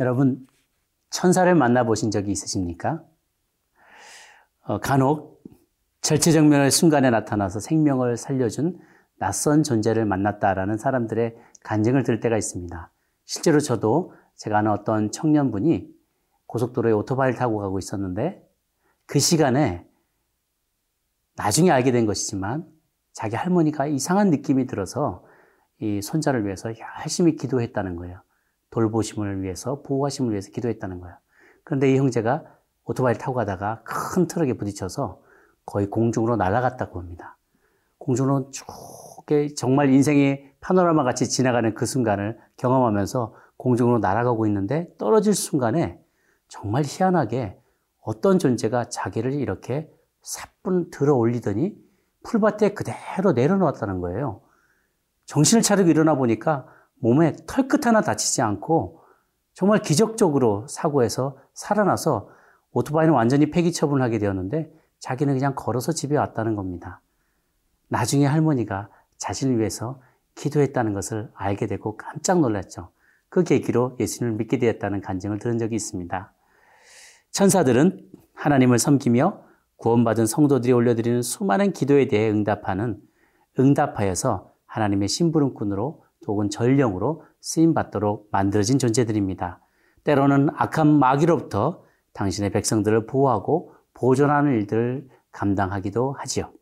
여러분, 천사를 만나보신 적이 있으십니까? 어, 간혹 절체정명의 순간에 나타나서 생명을 살려준 낯선 존재를 만났다라는 사람들의 간증을 들 때가 있습니다. 실제로 저도 제가 아는 어떤 청년분이 고속도로에 오토바이를 타고 가고 있었는데 그 시간에 나중에 알게 된 것이지만 자기 할머니가 이상한 느낌이 들어서 이 손자를 위해서 열심히 기도했다는 거예요. 돌보심을 위해서, 보호하심을 위해서 기도했다는 거예요. 그런데 이 형제가 오토바이를 타고 가다가 큰 트럭에 부딪혀서 거의 공중으로 날아갔다고 합니다. 공중으로 쭉 정말 인생의 파노라마 같이 지나가는 그 순간을 경험하면서 공중으로 날아가고 있는데 떨어질 순간에 정말 희한하게 어떤 존재가 자기를 이렇게 사뿐 들어 올리더니 풀밭에 그대로 내려놓았다는 거예요. 정신을 차리고 일어나 보니까 몸에 털끝 하나 다치지 않고 정말 기적적으로 사고에서 살아나서 오토바이는 완전히 폐기 처분하게 되었는데 자기는 그냥 걸어서 집에 왔다는 겁니다. 나중에 할머니가 자신을 위해서 기도했다는 것을 알게 되고 깜짝 놀랐죠. 그 계기로 예수님을 믿게 되었다는 간증을 들은 적이 있습니다. 천사들은 하나님을 섬기며 구원받은 성도들이 올려드리는 수많은 기도에 대해 응답하는 응답하여서 하나님의 심부름꾼으로 혹은 전령으로 쓰임받도록 만들어진 존재들입니다. 때로는 악한 마귀로부터 당신의 백성들을 보호하고 보존하는 일들을 감당하기도 하지요.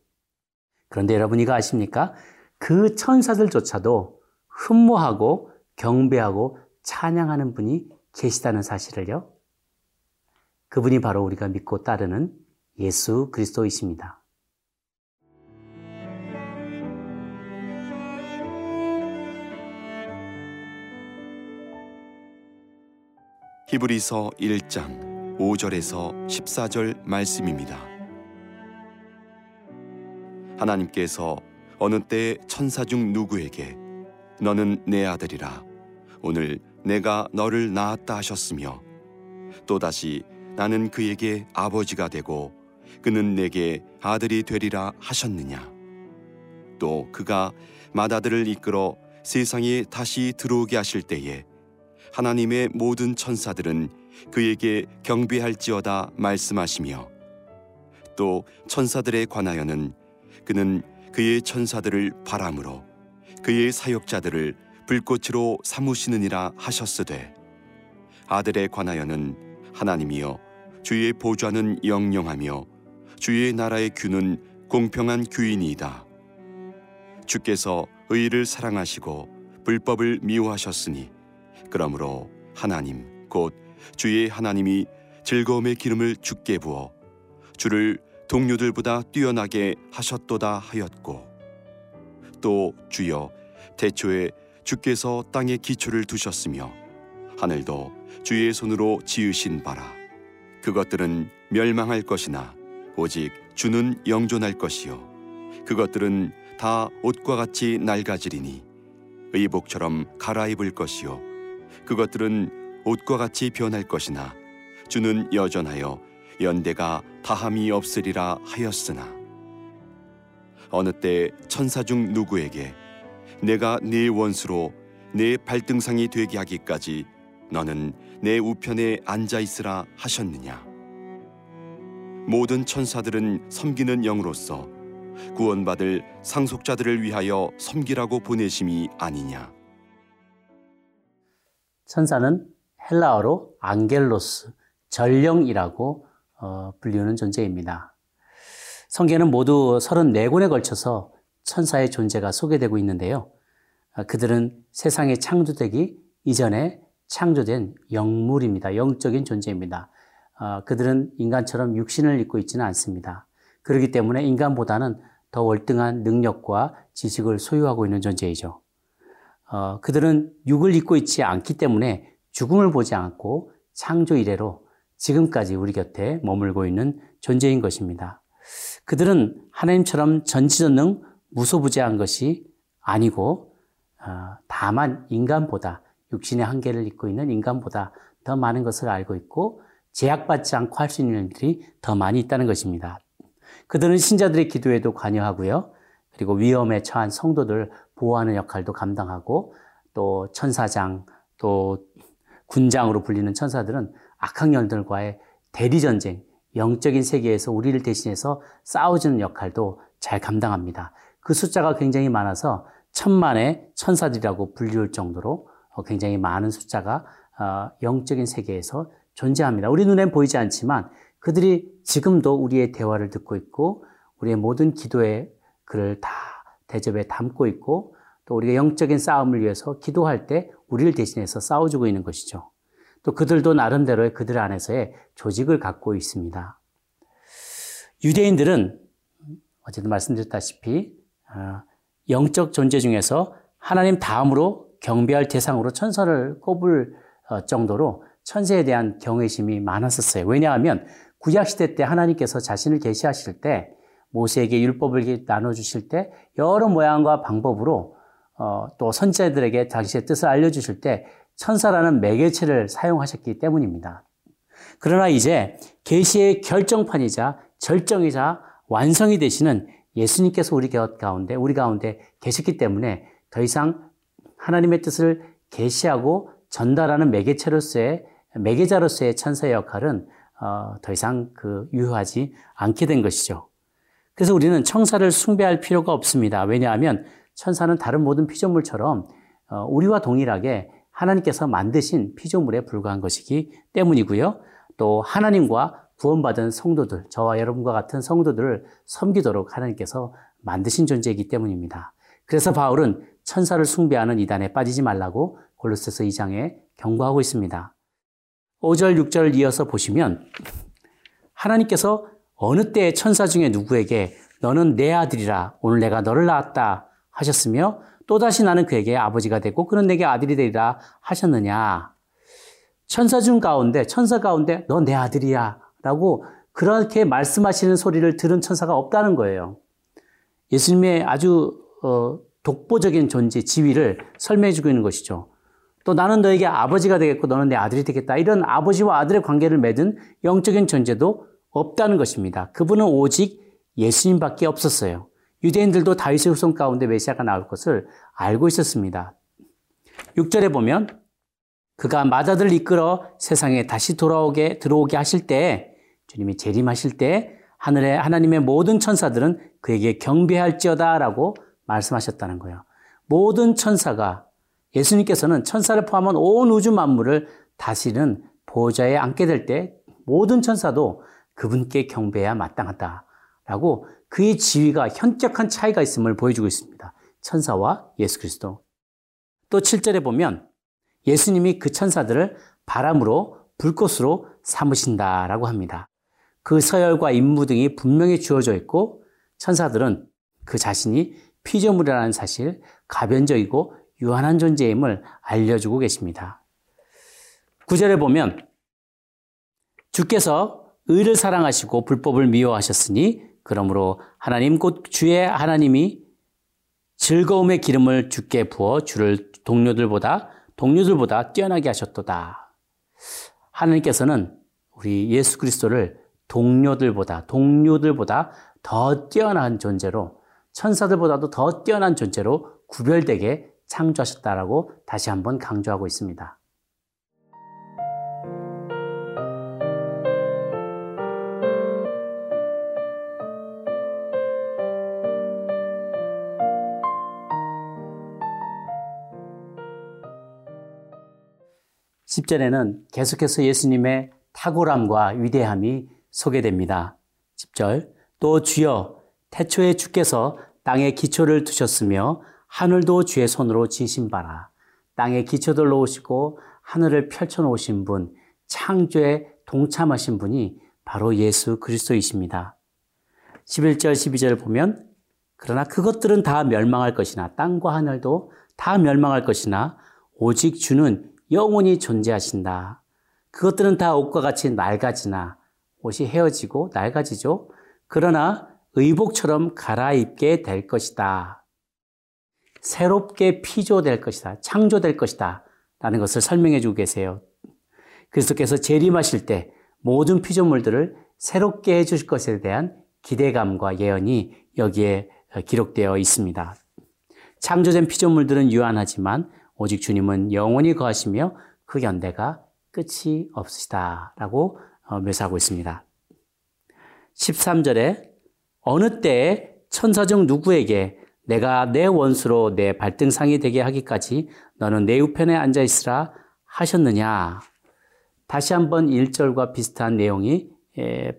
그런데 여러분 이거 아십니까? 그 천사들조차도 흠모하고 경배하고 찬양하는 분이 계시다는 사실을요. 그분이 바로 우리가 믿고 따르는 예수 그리스도이십니다. 히브리서 1장 5절에서 14절 말씀입니다. 하나님께서 어느 때 천사 중 누구에게 너는 내 아들이라 오늘 내가 너를 낳았다 하셨으며 또다시 나는 그에게 아버지가 되고 그는 내게 아들이 되리라 하셨느냐 또 그가 맏아들을 이끌어 세상에 다시 들어오게 하실 때에 하나님의 모든 천사들은 그에게 경배할지어다 말씀하시며 또 천사들에 관하여는 그는 그의 천사들을 바람으로 그의 사역자들을 불꽃으로 삼으시느니라 하셨으되 아들에 관하여는 하나님이여 주의 보좌는 영영하며 주의 나라의 규는 공평한 규이니이다. 주께서 의를 사랑하시고 불법을 미워하셨으니 그러므로 하나님 곧 주의 하나님이 즐거움의 기름을 주께 부어 주를 동료들보다 뛰어나게 하셨도다 하였고 또 주여 대초에 주께서 땅에 기초를 두셨으며 하늘도 주의 손으로 지으신 바라. 그것들은 멸망할 것이나 오직 주는 영존할 것이요. 그것들은 다 옷과 같이 낡아지리니 의복처럼 갈아입을 것이요 그것들은 옷과 같이 변할 것이나 주는 여전하여 연대가 다함이 없으리라 하였으나. 어느 때 천사 중 누구에게 내가 네 원수로 내 발등상이 되게 하기까지 너는 내 우편에 앉아 있으라 하셨느냐? 모든 천사들은 섬기는 영으로서 구원받을 상속자들을 위하여 섬기라고 보내심이 아니냐 천사는 헬라어로 안겔로스, 전령이라고 어, 불리는 존재입니다. 성경에는 모두 34권에 걸쳐서 천사의 존재가 소개되고 있는데요. 아, 그들은 세상에 창조되기 이전에 창조된 영물입니다. 영적인 존재입니다. 아, 그들은 인간처럼 육신을 입고 있지는 않습니다. 그렇기 때문에 인간보다는 더 월등한 능력과 지식을 소유하고 있는 존재이죠. 어, 그들은 육을 입고 있지 않기 때문에 죽음을 보지 않고 창조 이래로 지금까지 우리 곁에 머물고 있는 존재인 것입니다. 그들은 하나님처럼 전지전능 무소부재한 것이 아니고 어, 다만 인간보다 육신의 한계를 입고 있는 인간보다 더 많은 것을 알고 있고 제약받지 않고 할 수 있는 일들이 더 많이 있다는 것입니다. 그들은 신자들의 기도에도 관여하고요. 그리고 위험에 처한 성도들 보호하는 역할도 감당하고 또 천사장 또 군장으로 불리는 천사들은 악한 영들과의 대리 전쟁, 영적인 세계에서 우리를 대신해서 싸워주는 역할도 잘 감당합니다. 그 숫자가 굉장히 많아서 천만의 천사들이라고 불리울 정도로 굉장히 많은 숫자가 어, 영적인 세계에서 존재합니다. 우리 눈엔 보이지 않지만 그들이 지금도 우리의 대화를 듣고 있고 우리의 모든 기도의 글을 다 대접에 담고 있고 또 우리가 영적인 싸움을 위해서 기도할 때 우리를 대신해서 싸워주고 있는 것이죠. 또 그들도 나름대로의 그들 안에서의 조직을 갖고 있습니다. 유대인들은 어제도 말씀드렸다시피 어, 영적 존재 중에서 하나님 다음으로 경배할 대상으로 천사를 꼽을 어, 정도로 천세에 대한 경외심이 많았었어요. 왜냐하면 구약 시대 때 하나님께서 자신을 계시하실 때 모세에게 율법을 나눠주실 때 여러 모양과 방법으로 어, 또 선제들에게 당시의 뜻을 알려주실 때 천사라는 매개체를 사용하셨기 때문입니다. 그러나 이제 계시의 결정판이자 절정이자 완성이 되시는 예수님께서 우리 가운데 우리 가운데 계셨기 때문에 더 이상 하나님의 뜻을 계시하고 전달하는 매개체로서의 매개자로서의 천사의 역할은 어, 더 이상 그 유효하지 않게 된 것이죠. 그래서 우리는 천사를 숭배할 필요가 없습니다. 왜냐하면 천사는 다른 모든 피조물처럼 어, 우리와 동일하게 하나님께서 만드신 피조물에 불과한 것이기 때문이고요. 또 하나님과 구원받은 성도들, 저와 여러분과 같은 성도들을 섬기도록 하나님께서 만드신 존재이기 때문입니다. 그래서 바울은 천사를 숭배하는 이단에 빠지지 말라고 골로새서 2장에 경고하고 있습니다. 5절, 6절을 이어서 보시면 하나님께서 어느 때에 천사 중에 누구에게 너는 내 아들이라 오늘 내가 너를 낳았다 하셨으며 또다시 나는 그에게 아버지가 되고 그는 내게 아들이 되리라 하셨느냐. 천사 중 가운데 천사 가운데 너 내 아들이야 라고 그렇게 말씀하시는 소리를 들은 천사가 없다는 거예요. 예수님의 아주 어, 독보적인 존재, 지위를 설명해 주고 있는 것이죠. 또 나는 너에게 아버지가 되겠고 너는 내 아들이 되겠다. 이런 아버지와 아들의 관계를 맺은 영적인 존재도 없다는 것입니다. 그분은 오직 예수님밖에 없었어요. 유대인들도 다윗의 후손 가운데 메시아가 나올 것을 알고 있었습니다. 6절에 보면 그가 마다들을 이끌어 세상에 다시 돌아오게 들어오게 하실 때 주님이 재림하실 때 하늘의 하나님의 모든 천사들은 그에게 경배할지어다라고 말씀하셨다는 거예요. 모든 천사가 예수님께서는 천사를 포함한 온 우주 만물을 다시는 보좌에 앉게 될 때 모든 천사도 그분께 경배해야 마땅하다라고 그의 지위가 현격한 차이가 있음을 보여주고 있습니다. 천사와 예수 그리스도. 또 7절에 보면 예수님이 그 천사들을 바람으로 불꽃으로 삼으신다라고 합니다. 그 서열과 임무 등이 분명히 주어져 있고 천사들은 그 자신이 피조물이라는 사실, 가변적이고 유한한 존재임을 알려주고 계십니다. 구절에 보면 주께서 의를 사랑하시고 불법을 미워하셨으니 그러므로 하나님 곧 주의 하나님이 즐거움의 기름을 주께 부어 주를 동료들보다 동료들보다 뛰어나게 하셨도다. 하나님께서는 우리 예수 그리스도를 동료들보다 동료들보다 더 뛰어난 존재로 천사들보다도 더 뛰어난 존재로 구별되게 창조하셨다라고 다시 한번 강조하고 있습니다. 10절에는 계속해서 예수님의 탁월함과 위대함이 소개됩니다. 10절 또 주여 태초에 주께서 땅에 기초를 두셨으며 하늘도 주의 손으로 지신 바라 땅에 기초들 놓으시고 하늘을 펼쳐 놓으신 분 창조에 동참하신 분이 바로 예수 그리스도이십니다. 11절 12절 보면 그러나 그것들은 다 멸망할 것이나 땅과 하늘도 다 멸망할 것이나 오직 주는 영원히 존재하신다. 그것들은 다 옷과 같이 낡아지나 옷이 헤어지고 낡아지죠. 그러나 의복처럼 갈아입게 될 것이다. 새롭게 피조될 것이다. 창조될 것이다. 라는 것을 설명해 주고 계세요. 그리스도께서 재림하실 때 모든 피조물들을 새롭게 해 주실 것에 대한 기대감과 예언이 여기에 기록되어 있습니다. 창조된 피조물들은 유한하지만 오직 주님은 영원히 거하시며 그 연대가 끝이 없으시다라고 어, 묘사하고 있습니다. 13절에 어느 때에 천사 중 누구에게 내가 내 원수로 내 발등상이 되게 하기까지 너는 내 우편에 앉아 있으라 하셨느냐. 다시 한번 1절과 비슷한 내용이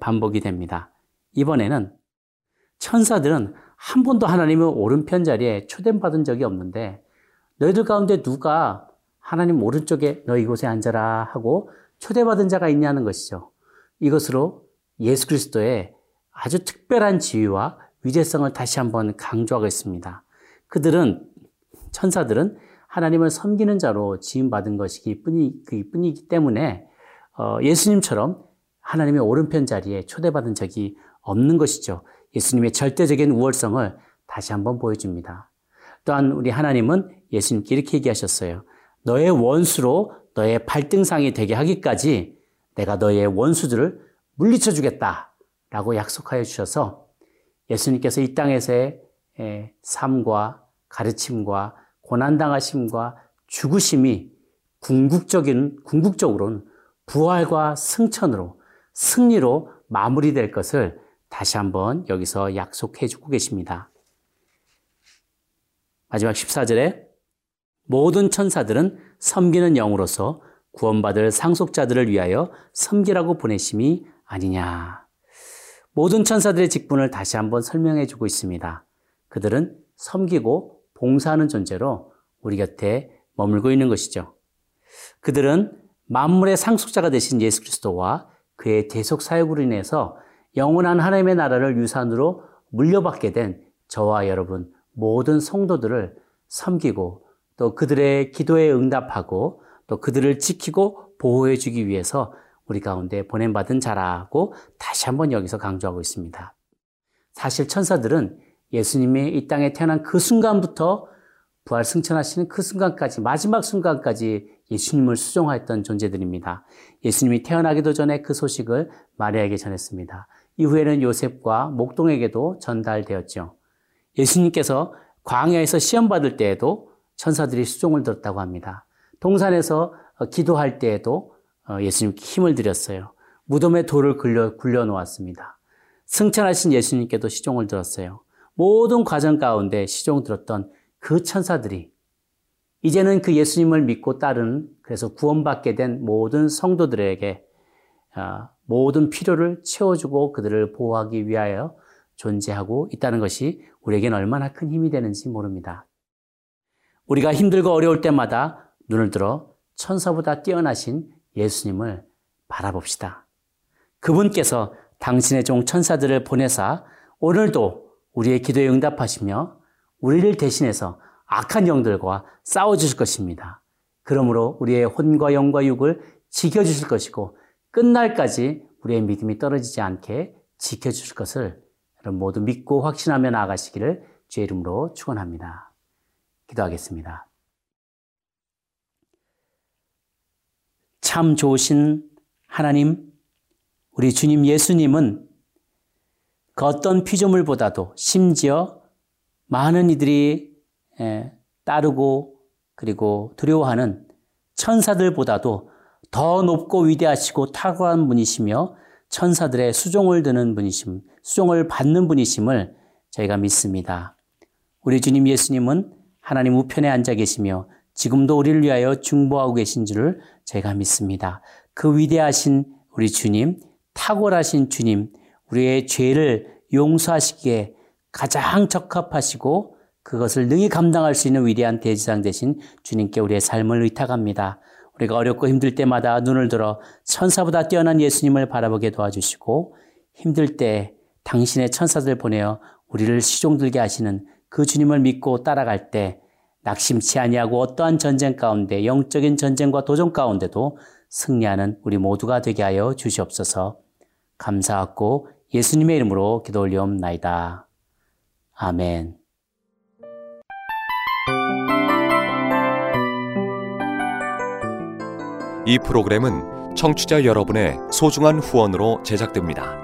반복이 됩니다. 이번에는 천사들은 한 번도 하나님의 오른편 자리에 초대받은 적이 없는데 너희들 가운데 누가 하나님 오른쪽에 너 이곳에 앉아라 하고 초대받은 자가 있냐는 것이죠. 이것으로 예수 그리스도의 아주 특별한 지위와 위대성을 다시 한번 강조하겠습니다. 그들은 천사들은 하나님을 섬기는 자로 지음받은 것이기 뿐이, 뿐이기 때문에 어, 예수님처럼 하나님의 오른편 자리에 초대받은 적이 없는 것이죠. 예수님의 절대적인 우월성을 다시 한번 보여줍니다. 또한 우리 하나님은 예수님께 이렇게 얘기하셨어요. 너의 원수로 너의 발등상이 되게 하기까지 내가 너의 원수들을 물리쳐 주겠다. 라고 약속하여 주셔서 예수님께서 이 땅에서의 삶과 가르침과 고난당하심과 죽으심이 궁극적인, 궁극적으로는 부활과 승천으로, 승리로 마무리될 것을 다시 한번 여기서 약속해 주고 계십니다. 마지막 14절에 모든 천사들은 섬기는 영으로서 구원받을 상속자들을 위하여 섬기라고 보내심이 아니냐. 모든 천사들의 직분을 다시 한번 설명해 주고 있습니다. 그들은 섬기고 봉사하는 존재로 우리 곁에 머물고 있는 것이죠. 그들은 만물의 상속자가 되신 예수 그리스도와 그의 대속 사역으로 인해서 영원한 하나님의 나라를 유산으로 물려받게 된 저와 여러분 모든 성도들을 섬기고 또 그들의 기도에 응답하고 또 그들을 지키고 보호해 주기 위해서 우리 가운데 보냄받은 자라고 다시 한번 여기서 강조하고 있습니다. 사실 천사들은 예수님이 이 땅에 태어난 그 순간부터 부활 승천하시는 그 순간까지 마지막 순간까지 예수님을 수종하였던 존재들입니다. 예수님이 태어나기도 전에 그 소식을 마리아에게 전했습니다. 이후에는 요셉과 목동에게도 전달되었죠. 예수님께서 광야에서 시험 받을 때에도 천사들이 수종을 들었다고 합니다. 동산에서 기도할 때에도 어, 예수님께 힘을 드렸어요. 무덤에 돌을 굴려, 굴려 놓았습니다. 승천하신 예수님께도 시종을 들었어요. 모든 과정 가운데 시종 들었던 그 천사들이 이제는 그 예수님을 믿고 따르는 그래서 구원받게 된 모든 성도들에게 어, 모든 필요를 채워주고 그들을 보호하기 위하여 존재하고 있다는 것이 우리에게는 얼마나 큰 힘이 되는지 모릅니다. 우리가 힘들고 어려울 때마다 눈을 들어 천사보다 뛰어나신 예수님을 바라봅시다. 그분께서 당신의 종 천사들을 보내사 오늘도 우리의 기도에 응답하시며 우리를 대신해서 악한 영들과 싸워주실 것입니다. 그러므로 우리의 혼과 영과 육을 지켜주실 것이고 끝날까지 우리의 믿음이 떨어지지 않게 지켜주실 것을 여러분 모두 믿고 확신하며 나아가시기를 주의 이름으로 축원합니다. 기도하겠습니다. 참 좋으신 하나님, 우리 주님 예수님은 그 어떤 피조물보다도 심지어 많은 이들이 따르고 그리고 두려워하는 천사들보다도 더 높고 위대하시고 탁월한 분이시며 천사들의 수종을 드는 분이심, 수종을 받는 분이심을 저희가 믿습니다. 우리 주님 예수님은 하나님 우편에 앉아 계시며 지금도 우리를 위하여 중보하고 계신 줄을 저희가 믿습니다. 그 위대하신 우리 주님, 탁월하신 주님, 우리의 죄를 용서하시기에 가장 적합하시고 그것을 능히 감당할 수 있는 위대한 대지상 대신 주님께 우리의 삶을 의탁합니다. 우리가 어렵고 힘들 때마다 눈을 들어 천사보다 뛰어난 예수님을 바라보게 도와주시고 힘들 때 당신의 천사들 보내어 우리를 시종들게 하시는 그 주님을 믿고 따라갈 때 낙심치 아니하고 어떠한 전쟁 가운데 영적인 전쟁과 도전 가운데도 승리하는 우리 모두가 되게 하여 주시옵소서. 감사하고 예수님의 이름으로 기도 올리옵나이다. 아멘. 이 프로그램은 청취자 여러분의 소중한 후원으로 제작됩니다.